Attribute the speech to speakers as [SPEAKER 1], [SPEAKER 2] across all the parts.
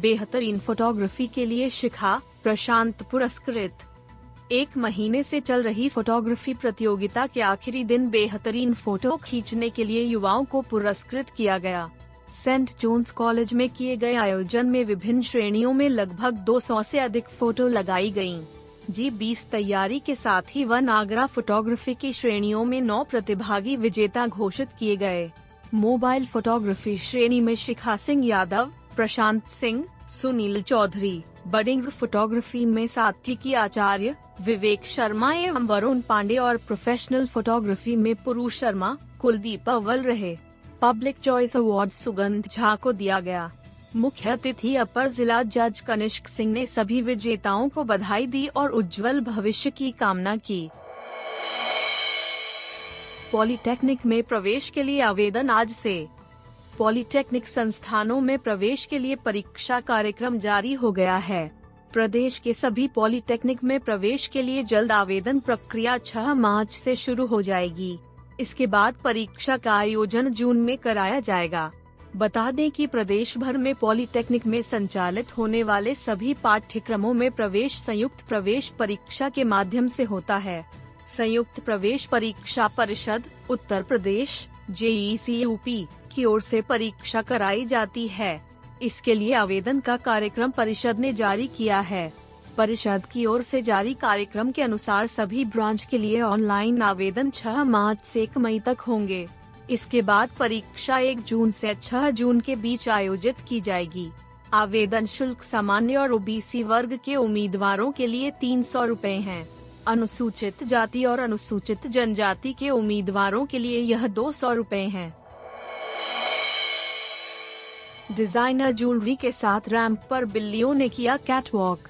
[SPEAKER 1] बेहतरीन फोटोग्राफी के लिए शिखा प्रशांत पुरस्कृत। एक महीने से चल रही फोटोग्राफी प्रतियोगिता के आखिरी दिन बेहतरीन फ़ोटो खींचने के लिए युवाओं को पुरस्कृत किया गया। सेंट जोन्स कॉलेज में किए गए आयोजन में विभिन्न श्रेणियों में लगभग 200 से अधिक फ़ोटो लगाई गई जी बीस तैयारी के साथ ही वन आगरा फोटोग्राफी की श्रेणियों में नौ प्रतिभागी विजेता घोषित किए गए। मोबाइल फोटोग्राफी श्रेणी में शिखा सिंह यादव प्रशांत सिंह, सुनील चौधरी, बडिंग फोटोग्राफी में सात्विकी आचार्य, विवेक शर्मा एवं वरुण पांडे और प्रोफेशनल फोटोग्राफी में पुरुष शर्मा, कुलदीप अव्वल रहे। पब्लिक चॉइस अवार्ड सुगंध झा को दिया गया। मुख्य अतिथि अपर जिला जज कनिष्क सिंह ने सभी विजेताओं को बधाई दी और उज्जवल भविष्य की कामना की। पॉलिटेक्निक में प्रवेश के लिए आवेदन आज से। पॉलिटेक्निक संस्थानों में प्रवेश के लिए परीक्षा कार्यक्रम जारी हो गया है। प्रदेश के सभी पॉलिटेक्निक में प्रवेश के लिए जल्द आवेदन प्रक्रिया 6 मार्च से शुरू हो जाएगी। इसके बाद परीक्षा का आयोजन जून में कराया जाएगा। बता दें कि प्रदेश भर में पॉलिटेक्निक में संचालित होने वाले सभी पाठ्यक्रमों में प्रवेश संयुक्त प्रवेश परीक्षा के माध्यम से होता है। संयुक्त प्रवेश परीक्षा परिषद, उत्तर प्रदेश जेई यूपी की ओर से परीक्षा कराई जाती है। इसके लिए आवेदन का कार्यक्रम परिषद ने जारी किया है। परिषद की ओर से जारी कार्यक्रम के अनुसार सभी ब्रांच के लिए ऑनलाइन आवेदन 6 मार्च से 1 मई तक होंगे। इसके बाद परीक्षा 1 जून से 6 जून के बीच आयोजित की जाएगी। आवेदन शुल्क सामान्य और ओबीसी वर्ग के उम्मीदवारों के लिए तीन सौ रूपए है। अनुसूचित जाति और अनुसूचित जनजाति के उम्मीदवारों के लिए यह दो सौ रूपए है। डिज़ाइनर ज्वेलरी के साथ रैंप पर बिल्लियों ने किया कैटवॉक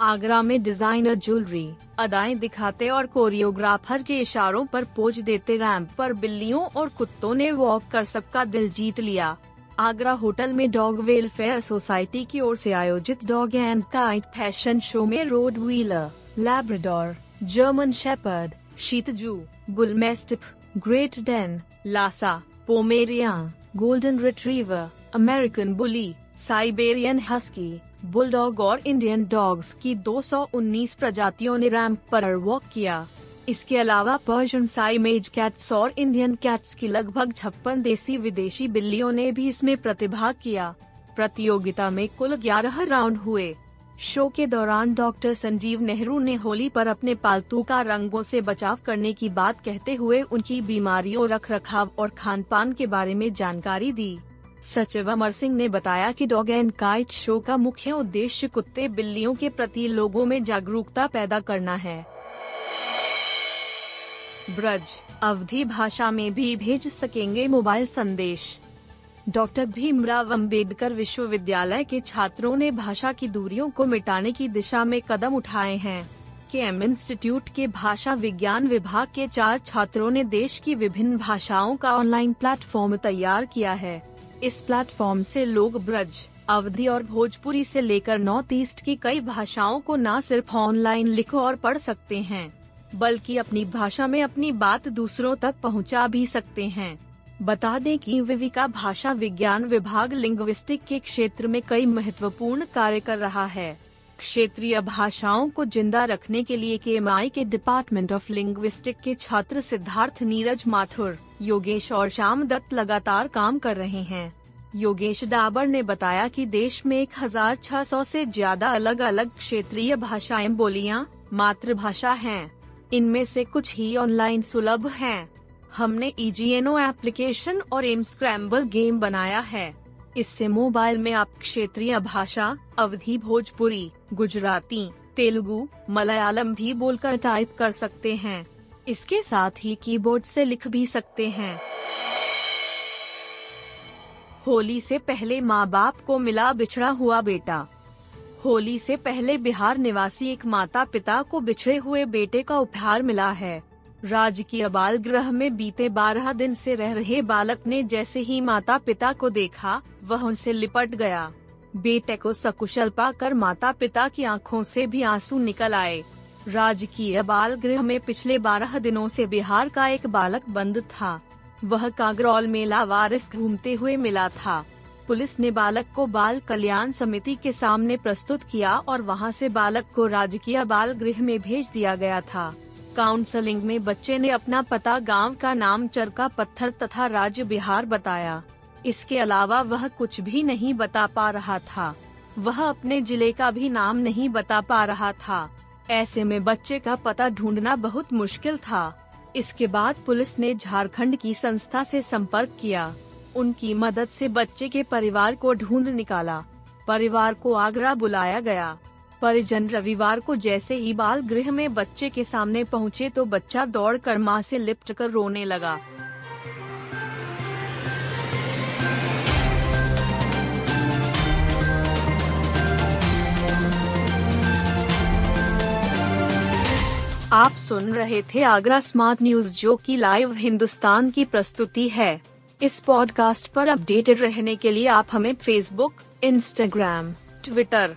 [SPEAKER 1] आगरा में डिज़ाइनर ज्वेलरी, अदाएँ दिखाते और कोरियोग्राफर के इशारों पर पोज देते रैंप पर बिल्लियों और कुत्तों ने वॉक कर सबका दिल जीत लिया। आगरा होटल में डॉग वेलफेयर सोसाइटी की ओर से आयोजित dog and kite fashion show में Rottweiler Labrador German shepherd Shih Tzu bullmastiff great Dane Lhasa Pomeranian golden retriever American bully Siberian husky bulldog और इंडियन डॉग्स की 219 प्रजातियों ने रैंप पर वॉक किया। इसके अलावा पर्शियन साइमेज कैट्स और इंडियन कैट्स की लगभग छप्पन देसी विदेशी बिल्लियों ने भी इसमें प्रतिभाग किया। प्रतियोगिता में कुल 11 राउंड हुए। शो के दौरान डॉक्टर संजीव नेहरू ने होली पर अपने पालतू का रंगों से बचाव करने की बात कहते हुए उनकी बीमारियों रख रखाव और खान पान के बारे में जानकारी दी। सचिव अमर सिंह ने बताया कि डॉग एंड काइट शो का मुख्य उद्देश्य कुत्ते बिल्लियों के प्रति लोगों में जागरूकता पैदा करना है। ब्रज, अवधि भाषा में भी भेज सकेंगे मोबाइल संदेश। डॉक्टर भीमराव अंबेडकर विश्वविद्यालय के छात्रों ने भाषा की दूरियों को मिटाने की दिशा में कदम उठाए हैं। के एम इंस्टीट्यूट के भाषा विज्ञान विभाग के चार छात्रों ने देश की विभिन्न भाषाओं का ऑनलाइन प्लेटफॉर्म तैयार किया है। इस प्लेटफॉर्म से लोग ब्रज, अवधि और भोजपुरी से लेकर नॉर्थ ईस्ट की कई भाषाओं को न सिर्फ़ ऑनलाइन लिख और पढ़ सकते हैं, बल्कि अपनी भाषा में अपनी बात दूसरों तक पहुँचा भी सकते हैं। बता दें कि विविका भाषा विज्ञान विभाग लिंग्विस्टिक के क्षेत्र में कई महत्वपूर्ण कार्य कर रहा है क्षेत्रीय भाषाओं को ज़िंदा रखने के लिए के एम के डिपार्टमेंट ऑफ़ लिंग्विस्टिक के छात्र सिद्धार्थ नीरज माथुर, योगेश और श्याम दत्त लगातार काम कर रहे हैं योगेश डाबर ने बताया कि देश में 1600 से ज़्यादा अलग अलग क्षेत्रीय भाषाएँ बोलियाँ मातृभाषा हैं। इनमें से कुछ ही ऑनलाइन सुलभ हैं। हमने ईजीएनओ एप्लीकेशन और एम स्क्रैम्बल गेम बनाया है। इससे मोबाइल में आप क्षेत्रीय भाषा, अवधि भोजपुरी, गुजराती, तेलुगु, मलयालम भी बोलकर टाइप कर सकते हैं। इसके साथ ही कीबोर्ड से लिख भी सकते हैं। होली से पहले माँ बाप को मिला बिछड़ा हुआ बेटा। होली से पहले बिहार निवासी एक माता पिता को बिछड़े हुए बेटे का उपहार मिला है। राजकीय बाल गृह में बीते बारह दिन से रह रहे बालक ने जैसे ही माता पिता को देखा, वह उनसे लिपट गया। बेटे को सकुशल पाकर माता पिता की आँखों से भी आँसू निकल आए। राजकीय बाल गृह में पिछले बारह दिनों से बिहार का एक बालक बंद था। वह कागरौल में लावारिस घूमते हुए मिला था। पुलिस ने बालक को बाल कल्याण समिति के सामने प्रस्तुत किया और वहाँ से बालक को राजकीय बाल गृह में भेज दिया गया था। काउंसलिंग में बच्चे ने अपना पता गाँव का नाम चरका पत्थर तथा राज्य बिहार बताया। इसके अलावा वह कुछ भी नहीं बता पा रहा था। वह अपने ज़िले का भी नाम नहीं बता पा रहा था। ऐसे में बच्चे का पता ढूंढना बहुत मुश्किल था। इसके बाद पुलिस ने झारखंड की संस्था से संपर्क किया। उनकी मदद से बच्चे के परिवार को ढूंढ निकाला। परिवार को आगरा बुलाया गया। परिजन रविवार को जैसे ही बाल गृह में बच्चे के सामने पहुँचे तो बच्चा दौड़कर माँ से लिपट कर रोने लगा। आप सुन रहे थे आगरा स्मार्ट न्यूज़, जो की लाइव हिंदुस्तान की प्रस्तुति है। इस पॉडकास्ट पर अपडेटेड रहने के लिए आप हमें फेसबुक इंस्टाग्राम ट्विटर